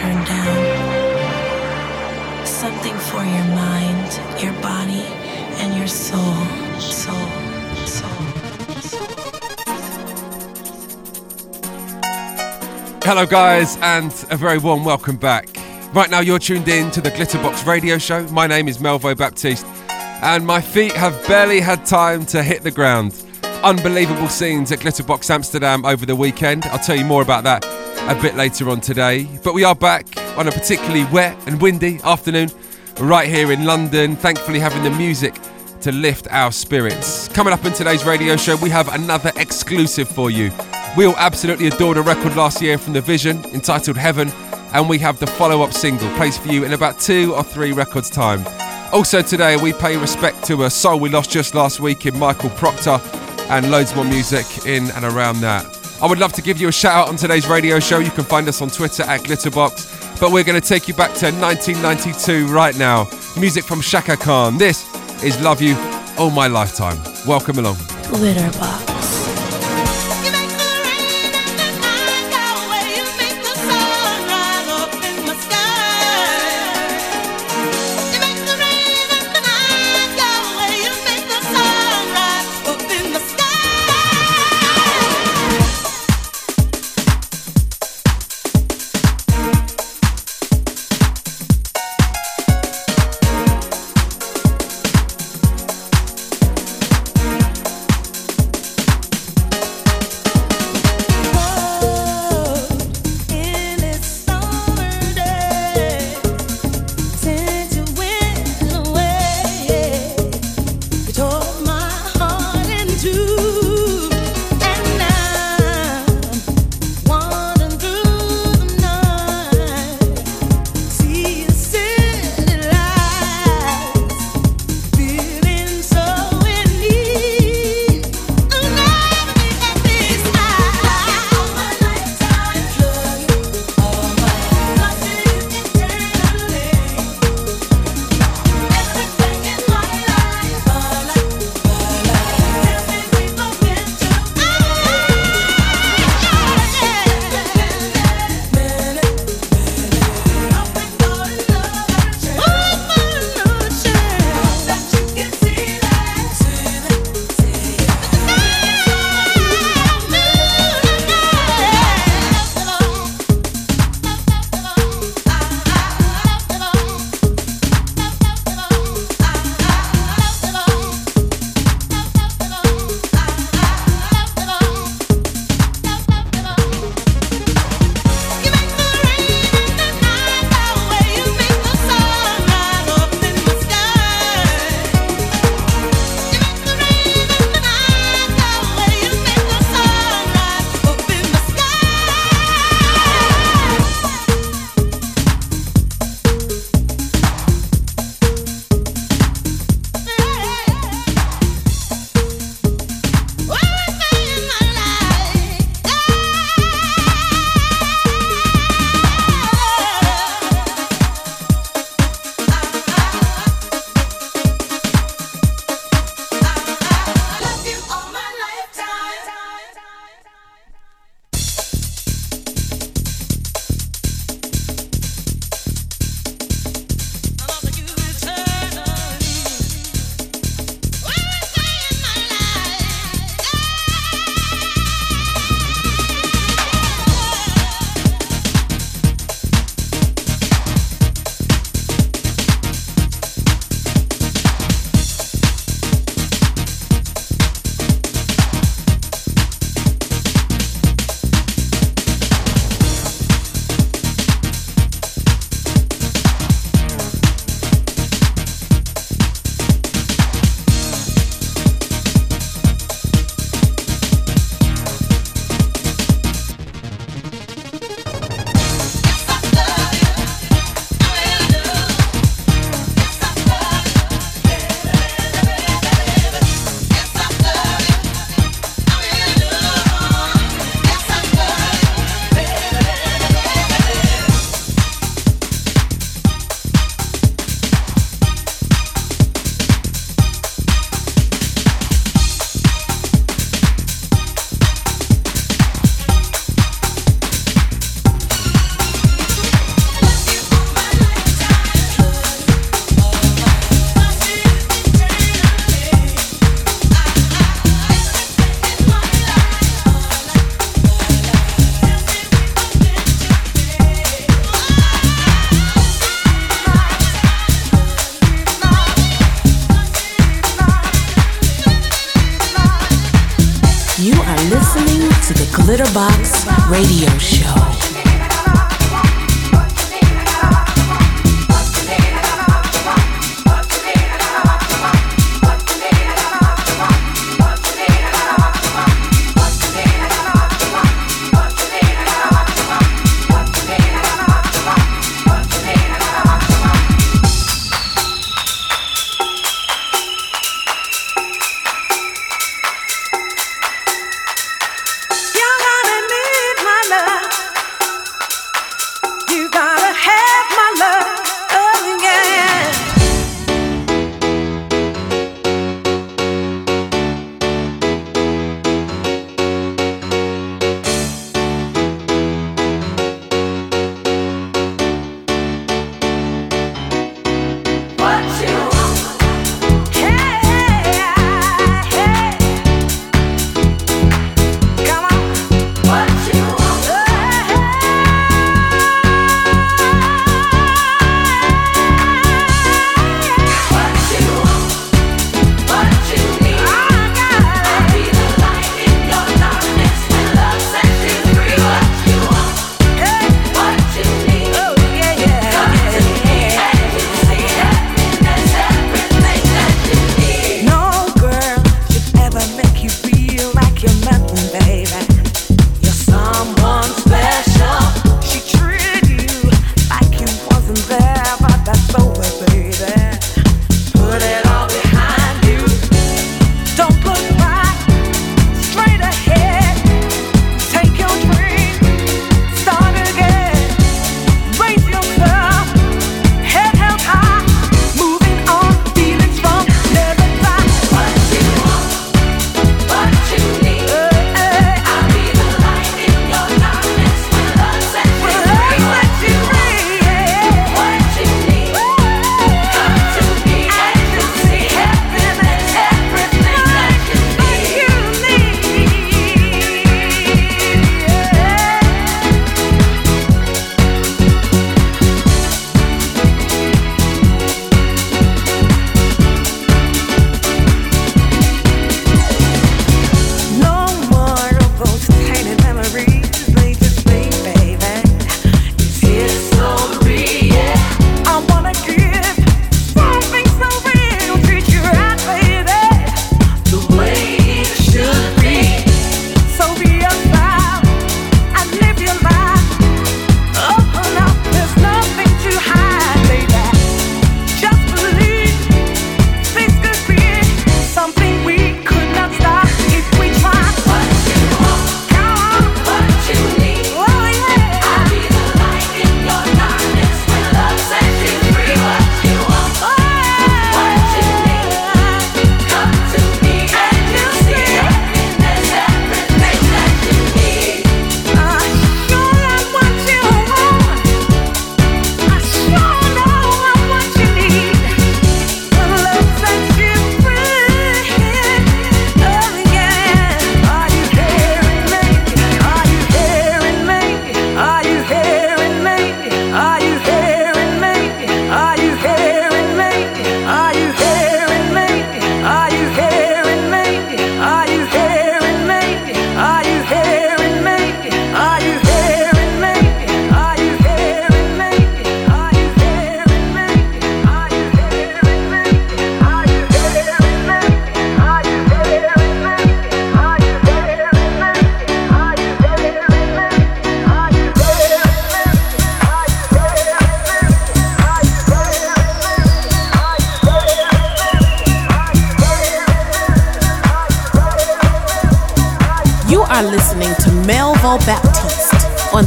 down. Something for your mind, your body, and your soul. Soul. Soul. Hello, guys, and a very warm welcome back. Right now, you're tuned in to the Glitterbox Radio Show. My name is Melvo Baptiste, and my feet have barely had time to hit the ground. Unbelievable scenes at Glitterbox Amsterdam over the weekend. I'll tell you more about that a bit later on today. But we are back on a particularly wet and windy afternoon right here in London, thankfully having the music to lift our spirits. Coming up in today's radio show, we have another exclusive for you. We all absolutely adored a record last year from The Vision entitled Heaven, and we have the follow up single placed for you in about two or three records' time. Also, today we pay respect to a soul we lost just last week in Michael Proctor and loads more music in and around that. I would love to give you a shout out on today's radio show. You can find us on Twitter at Glitterbox. But we're going to take you back to 1992 right now. Music from Chaka Khan. This is Love You All My Lifetime. Welcome along. Glitterbox.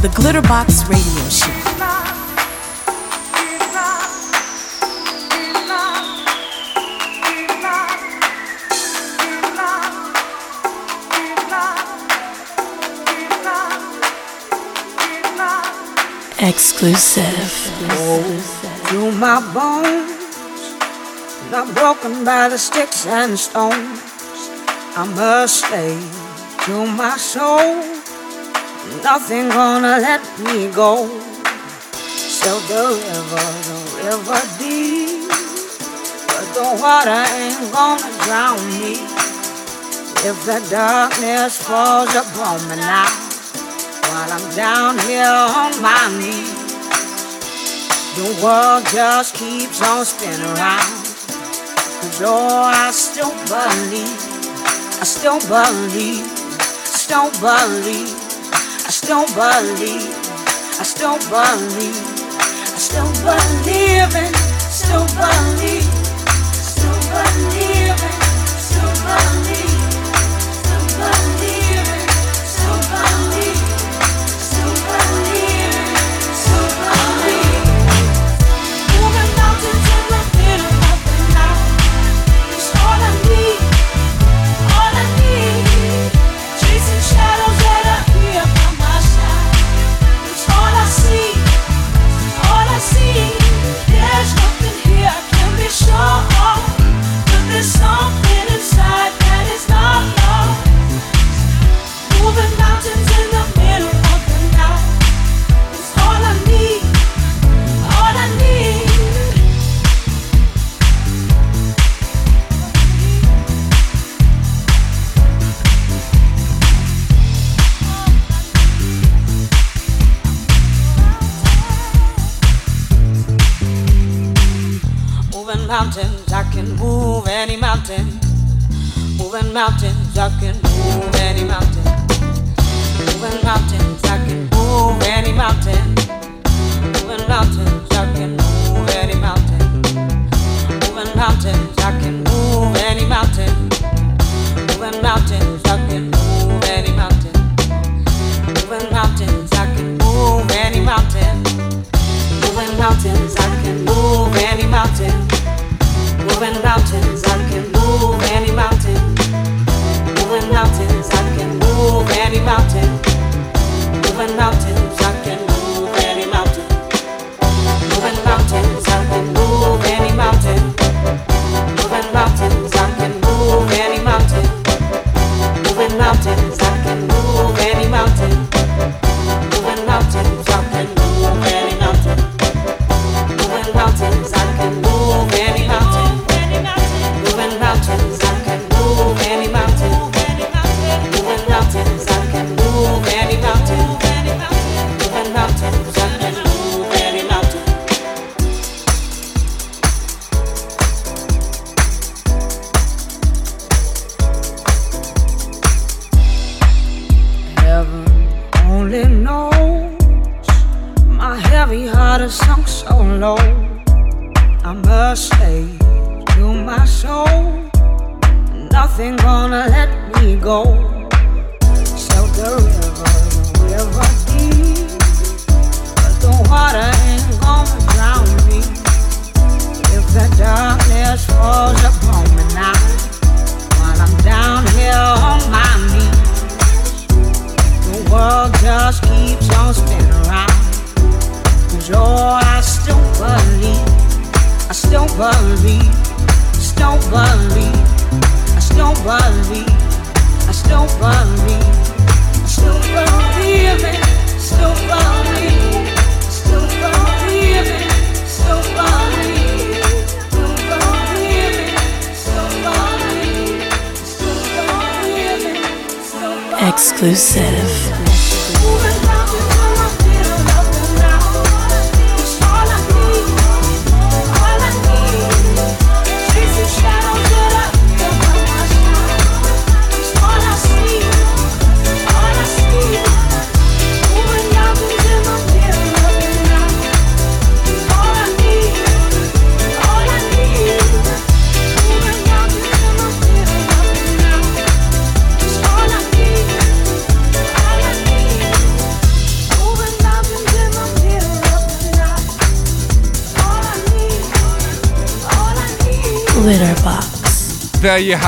The Glitterbox Radio Show. Exclusive. Through my bones, not broken by the sticks and stones. I must stay to my soul. Nothing gonna let me go. So the river, the river deep, but the water ain't gonna drown me. If the darkness falls upon me now, while I'm down here on my knees, the world just keeps on spinning around. Cause oh, I still believe, I still believe, still believe, still believe, I still believe, I still believe, in, still believe,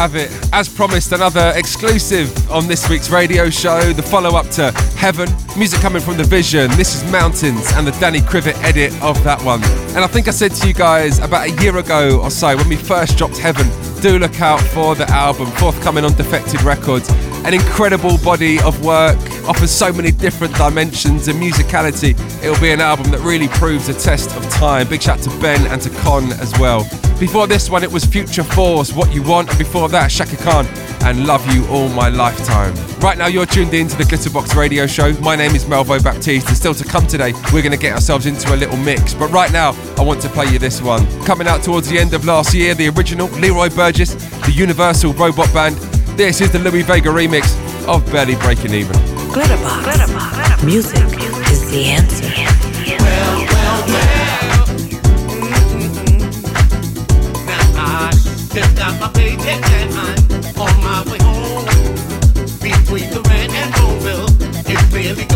have it. As promised, another exclusive on this week's radio show, the follow up to Heaven. Music coming from The Vision. This is Mountains and the Danny Krivit edit of that one. And I think I said to you guys about a year ago or so when we first dropped Heaven, do look out for the album forthcoming on Defected Records. An incredible body of work, offers so many different dimensions and musicality. It'll be an album that really proves the test of time. Big shout to Ben and to Con as well. Before this one, it was Future Force, What You Want. Before that, Chaka Khan and Love You All My Lifetime. Right now, you're tuned in to the Glitterbox Radio Show. My name is Melvo Baptiste, and still to come today, we're going to get ourselves into a little mix. But right now, I want to play you this one. Coming out towards the end of last year, the original Leroy Burgess, the Universal Robot Band. This is the Louie Vega remix of Barely Breaking Even. Glitterbox. Glitterbox. Glitterbox. Music is the answer. Just got my and I'm on my way home. Between the and it's really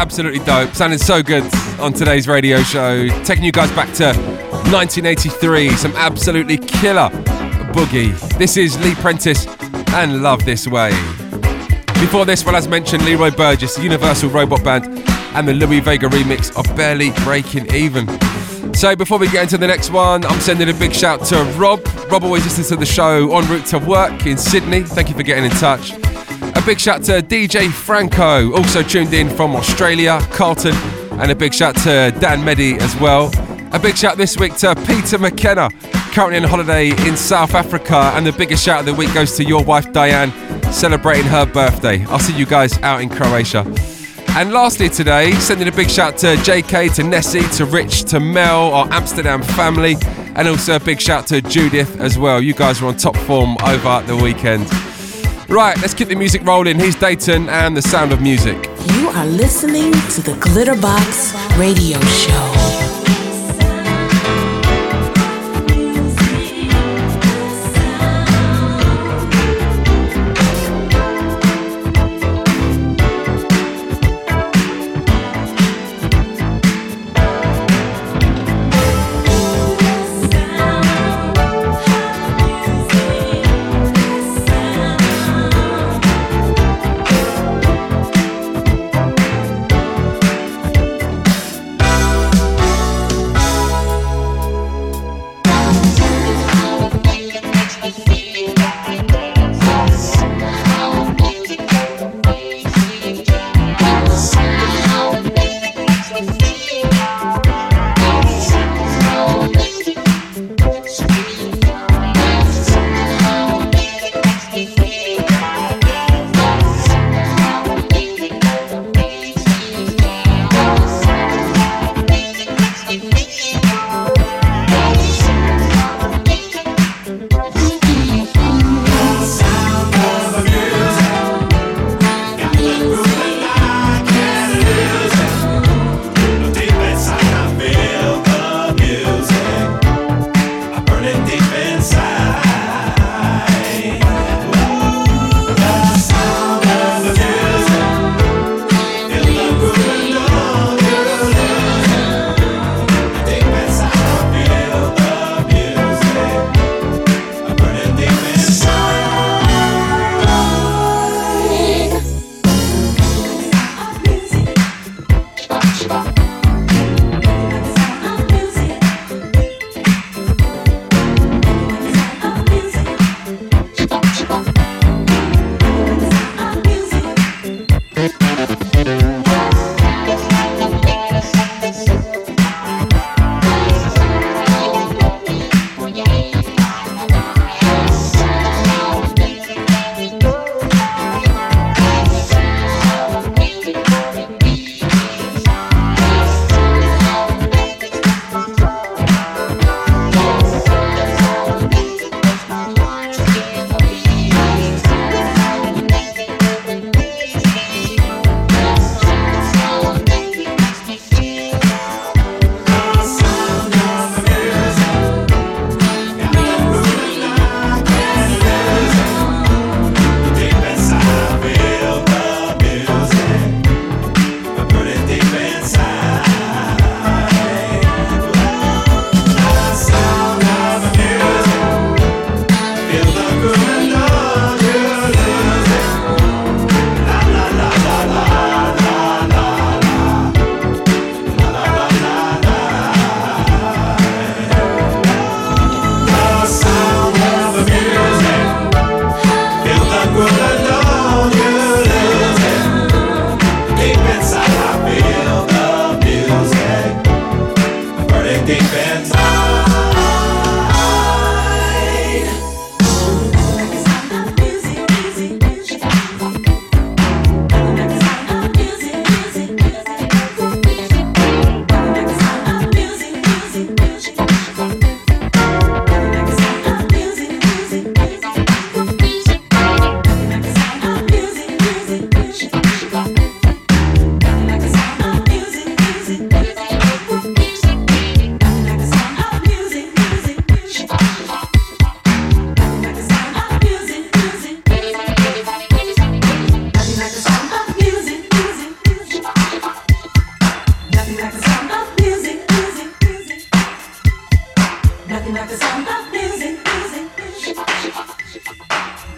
absolutely dope. Sounding so good on today's radio show. Taking you guys back to 1983, some absolutely killer boogie. This is Lee Prentice and Love This Way. Before this, well, as mentioned, Leroy Burgess, Universal Robot Band, and the Louie Vega remix of Barely Breaking Even. So before we get into the next one, I'm sending a big shout to Rob. Rob always listens to the show en route to work in Sydney. Thank you for getting in touch. A big shout to DJ Franco, also tuned in from Australia, Carlton, and a big shout to Dan Meddy as well. A big shout this week to Peter McKenna, currently on holiday in South Africa, and the biggest shout of the week goes to your wife Diane, celebrating her birthday. I'll see you guys out in Croatia. And lastly today, sending a big shout to JK, to Nessie, to Rich, to Mel, our Amsterdam family, and also a big shout to Judith as well. You guys were on top form over the weekend. Right, let's keep the music rolling. Here's Dayton and the sound of music. You are listening to the Glitterbox Radio Show.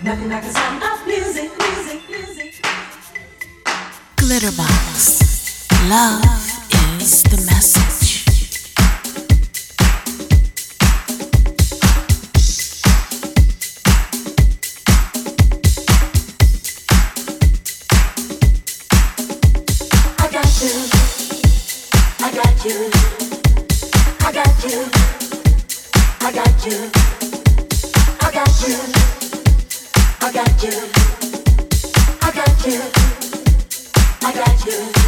Nothing like the sound of music, music, music. Glitterbox. Love is the message. I got you. I got you. I got you. I got you. I got you.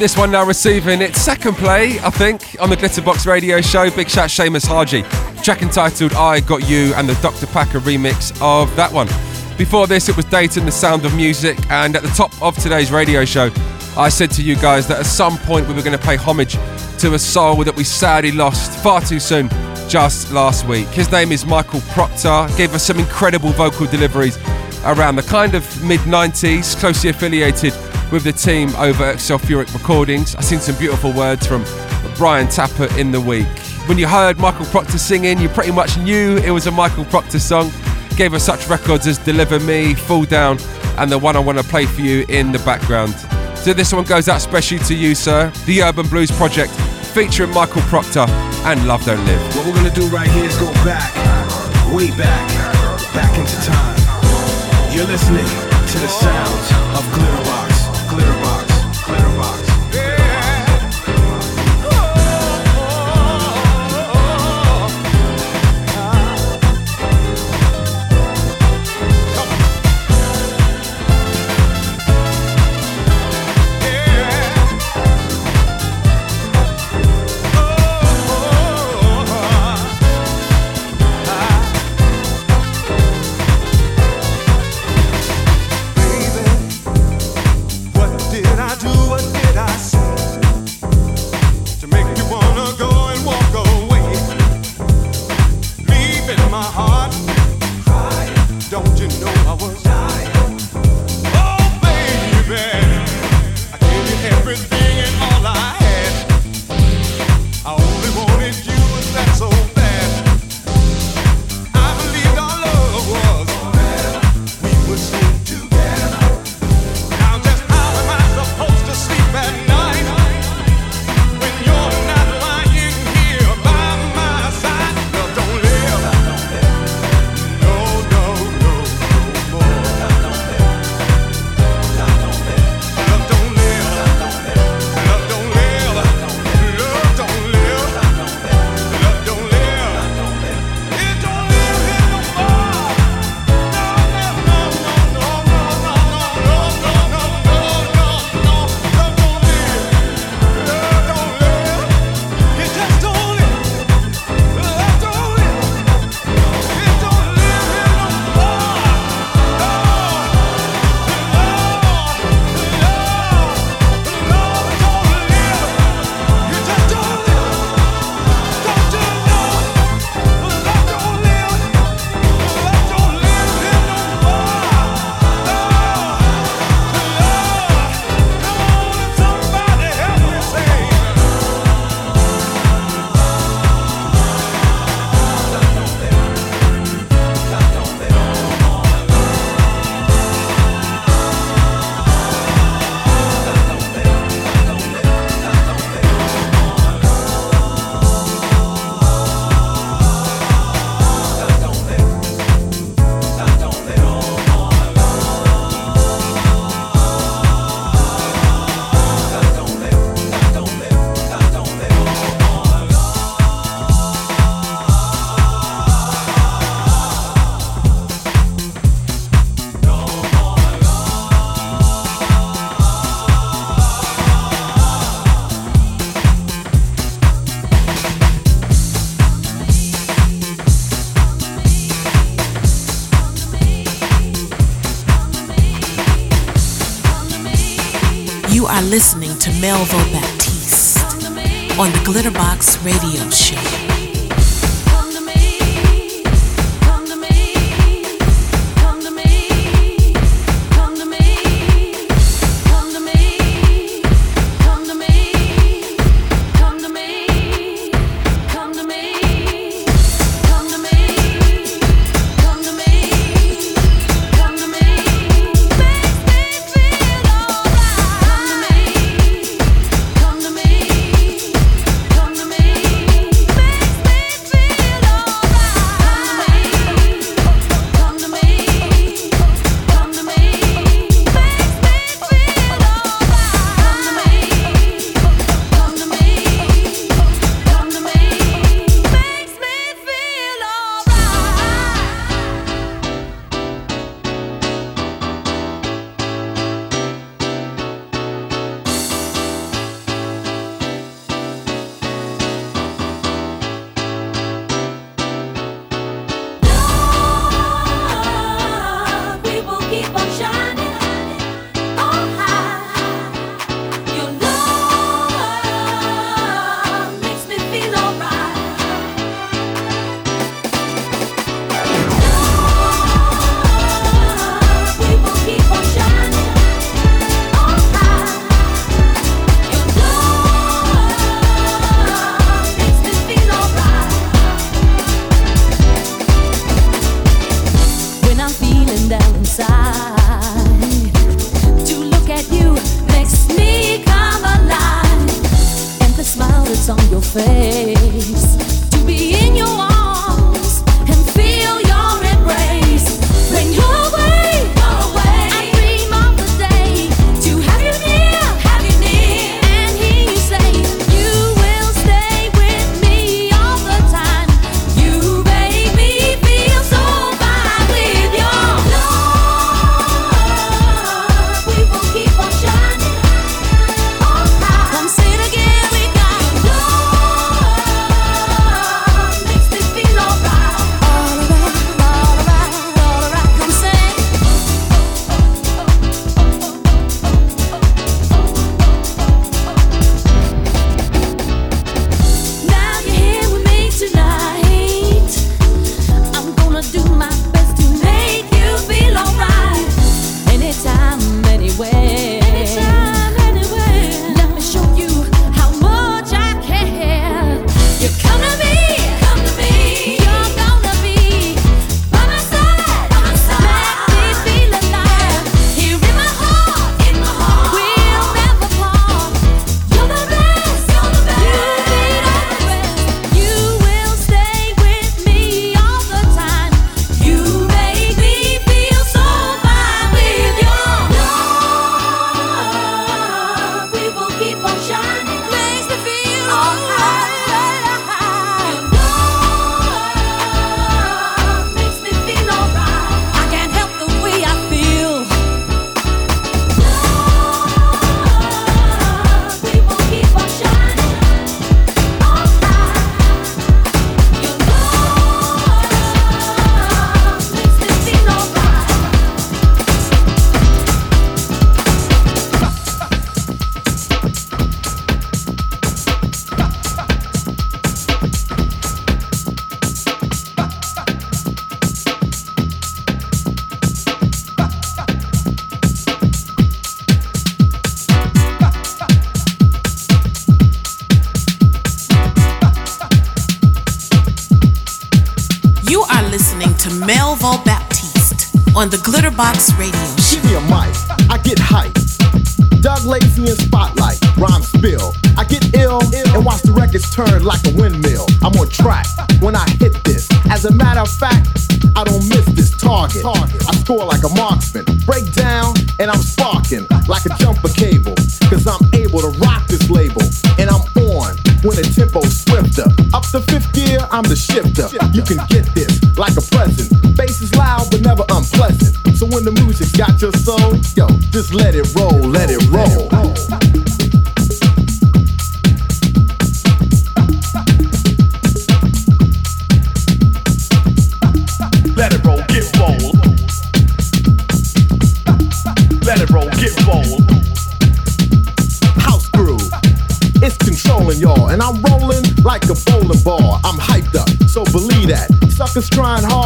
This one now receiving its second play, I think, on the Glitterbox radio show. Big shout Seamus Haji. Track entitled I Got You and the Dr. Packer remix of that one. Before this, it was Dayton, the sound of music, and at the top of today's radio show, I said to you guys that at some point we were going to pay homage to a soul that we sadly lost far too soon just last week. His name is Michael Procter, gave us some incredible vocal deliveries around the kind of mid 90s, closely affiliated with the team over at Soulfuric Recordings. I've seen some beautiful words from Brian Tappert in the week. When you heard Michael Procter singing, you pretty much knew it was a Michael Procter song. Gave us such records as Deliver Me, Fall Down, and the one I want to play for you in the background. So this one goes out specially to you, sir. The Urban Blues Project, featuring Michael Procter and Love Don't Live. What we're gonna do right here is go back, way back, back into time. You're listening to the sounds of Glitterbox, Melvo Baptiste on the Glitterbox Radio Show. On the Glitterbox Radio Give me a mic, I get hype. Doug Lazy in spotlight, rhyme spill. I get ill and watch the records turn like a windmill. I'm on track when I hit this. As a matter of fact, I don't miss this target. I score like a marksman, break down, and I'm sparking like a jumper cable. Cause I'm able to rock this label, and I'm on when the tempo's swifter. Up to fifth gear, I'm the shifter. You can get this like a present. Never unpleasant. So when the music's got your soul, yo, just let it roll, let it roll. Let it roll, get roll. Let it roll, get roll. House groove, it's controlling y'all, and I'm rolling like a bowling ball. I'm hyped up, so believe that. Suckers trying hard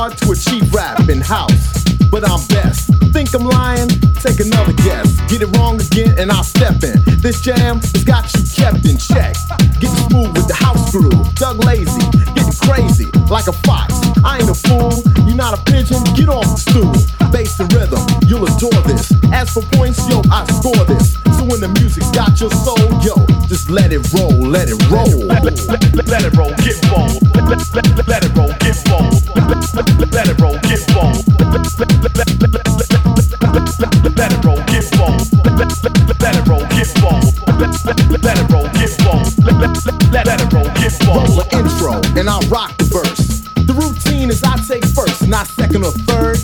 house, but I'm best. Think I'm lying? Take another guess. Get it wrong again, and I'll step in. This jam has got you kept in check. Getting smooth with the house groove. Doug Lazy, getting crazy like a fox. I ain't a fool, you're not a pigeon. Get off the stool. Bass and rhythm, you'll adore this. As for points, yo, I score this. So when the music's got your soul, yo, just let it roll, let it roll. Let, let, let, let it roll, get let, let it roll. Let it roll, get bone. Let it roll, get bone. Let it roll, get bone. Let it roll, get bone. Let it roll, get bone. Roll an intro, and I rock the verse. The routine is I take first, not second or third.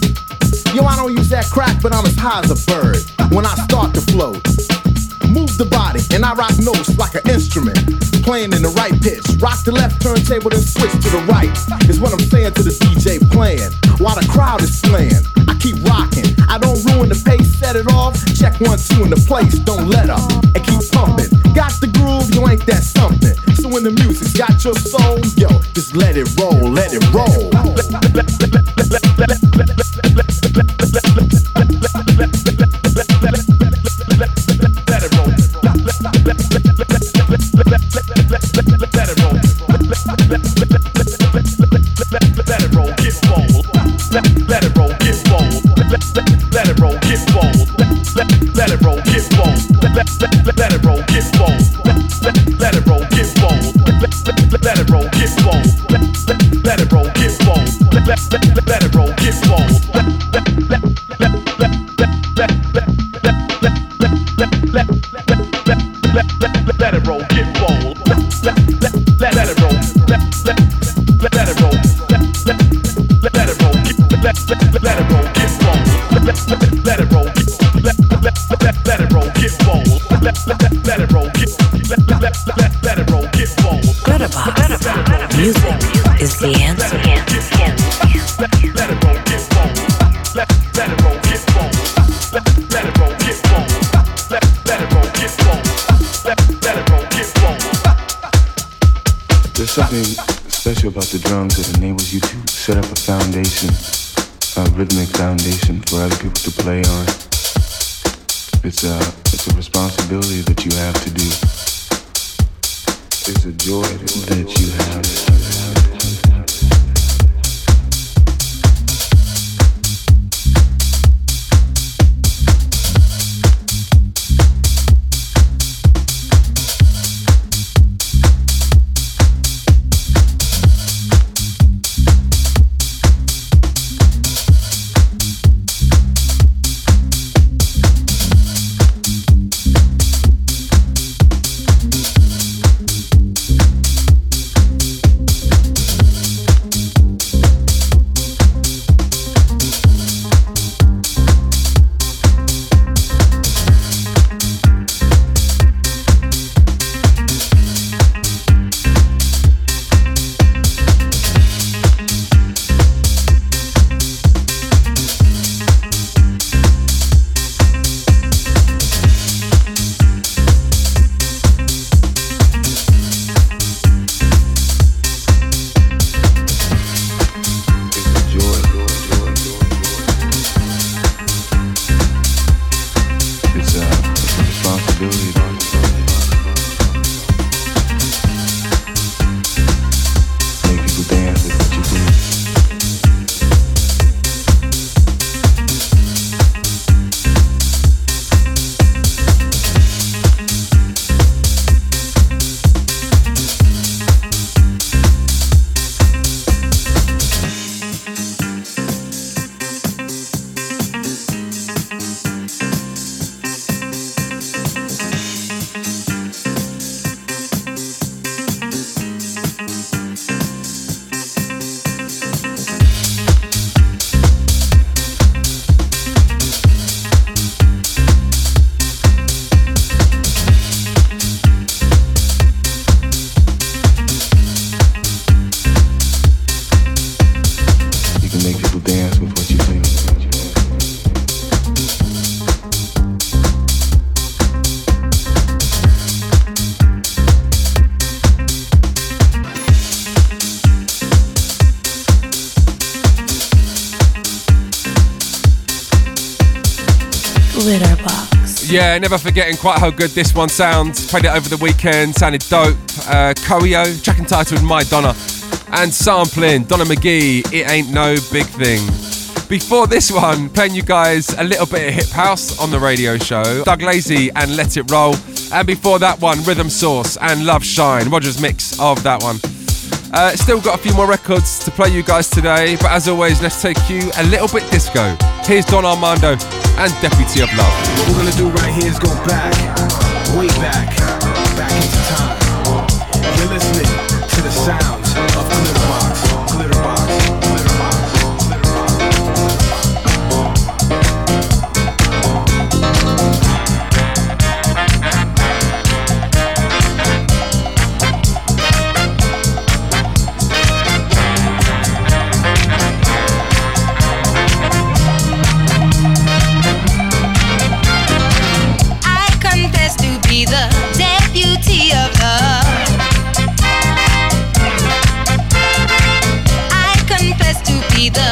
Yo, I don't use that crack, but I'm as high as a bird when I start to flow. The body and I rock notes like an instrument. Playing in the right pitch. Rock the left turntable then switch to the right. Is what I'm saying to the DJ playing. While the crowd is playing. I keep rocking. I don't ruin the pace, set it off. Check one, two in the place, don't let up. And keep pumping. Got the groove, you ain't that something. So when the music's got your soul, yo, just let it roll, let it roll. Let Let it roll, get bold. Music is the answer. There's something special about the drums that enables you to set up a foundation, a rhythmic foundation for other people to play on. It's a, it's a responsibility that you have to do. It's a joy that you have. Never forgetting quite how good this one sounds. Played it over the weekend, sounded dope. Uh, Coeo, track entitled My Donna, and sampling Donna McGhee, It Ain't No Big Thing. Before this one, playing you guys a little bit of hip house on the radio show, Doug Lazy and Let It Roll. And before that one, Rhythm Source and Love Shine, Roger's mix of that one. Uh, still got a few more records to play you guys today, but as always, let's take you a little bit disco. Here's Don Armando and Deputy of Love. What we're gonna do right here is go back, way back, back into time. You're listening to the sounds vida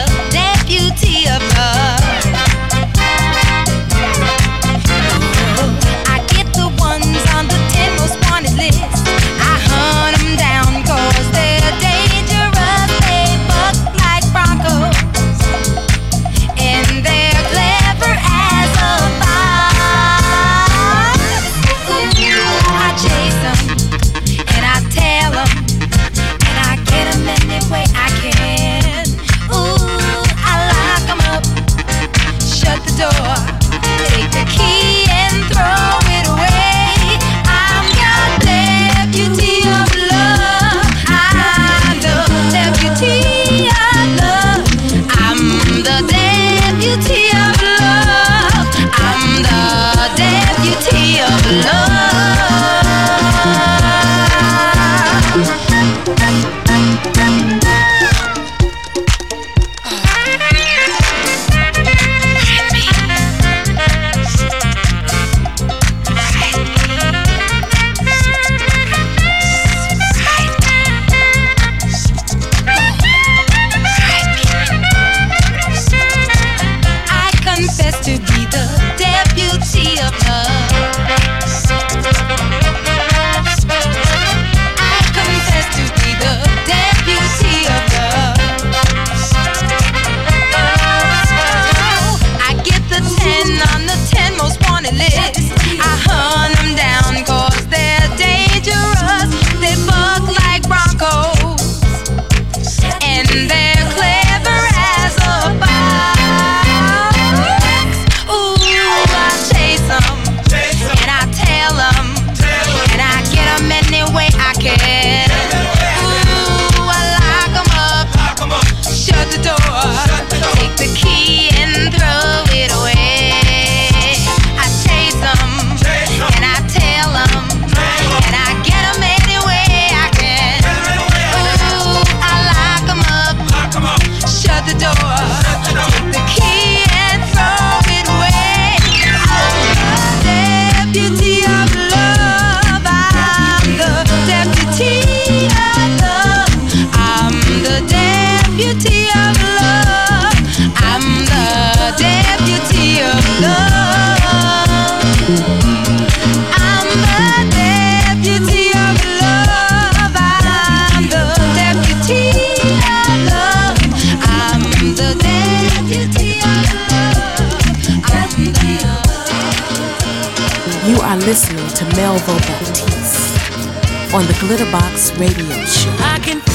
Baptiste on the Glitterbox Radio Show.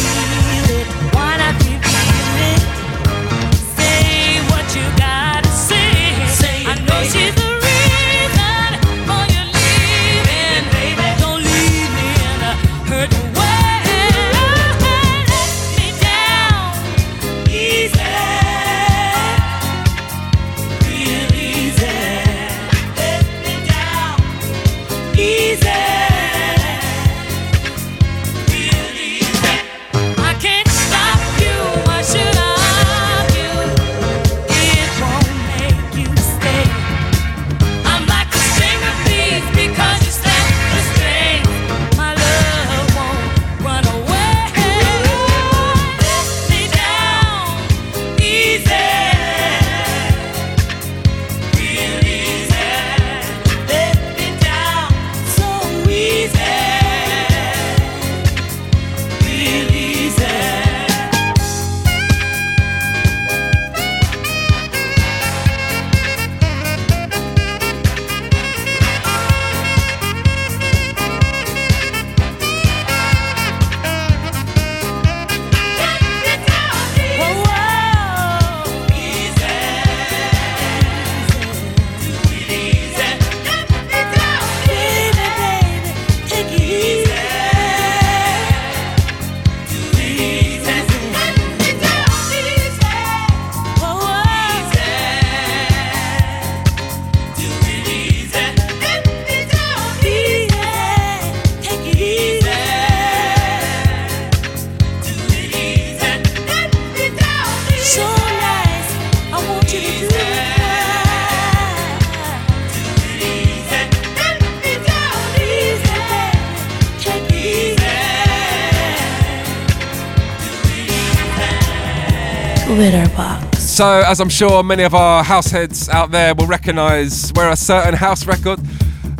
As I'm sure many of our house heads out there will recognise where a certain house record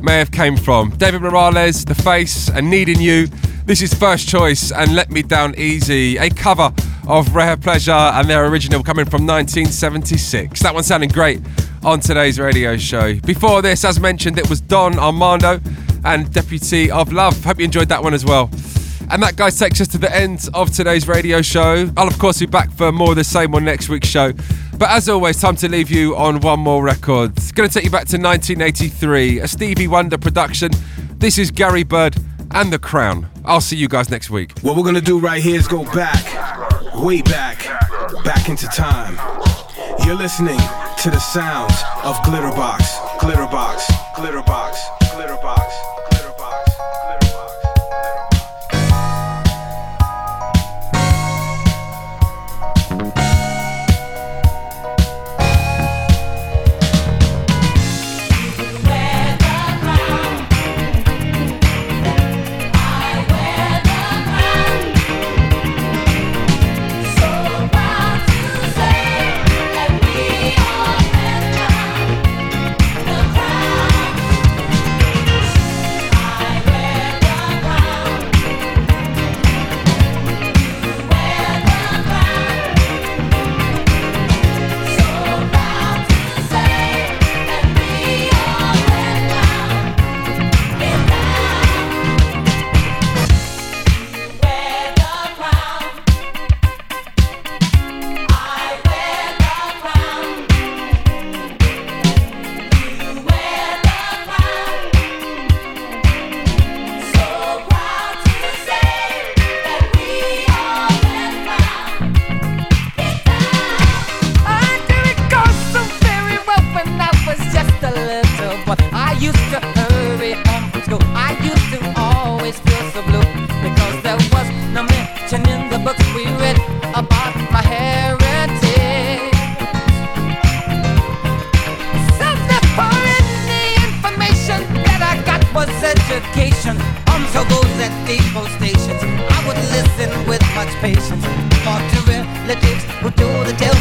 may have came from. David Morales, The Face, and Needing You. This is First Choice and Let Me Down Easy, a cover of Rare Pleasure and their original coming from 1976. That one sounding great on today's radio show. Before this, as mentioned, it was Don Armando and Deputy of Love. Hope you enjoyed that one as well. And that, guys, takes us to the end of today's radio show. I'll, of course, be back for more of the same on next week's show. But as always, time to leave you on one more record. Going to take you back to 1983, a Stevie Wonder production. This is Gary Byrd and The Crown. I'll see you guys next week. What we're gonna do right here is go back, way back, back into time. You're listening to the sounds of Glitterbox, Glitterbox, Glitterbox.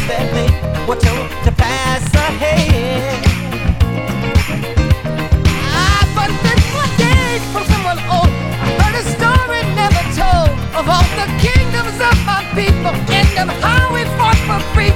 that we were told to pass ahead. Ah, Been forgave from someone old. I heard a story never told of all the kingdoms of my people and of how we fought for freedom.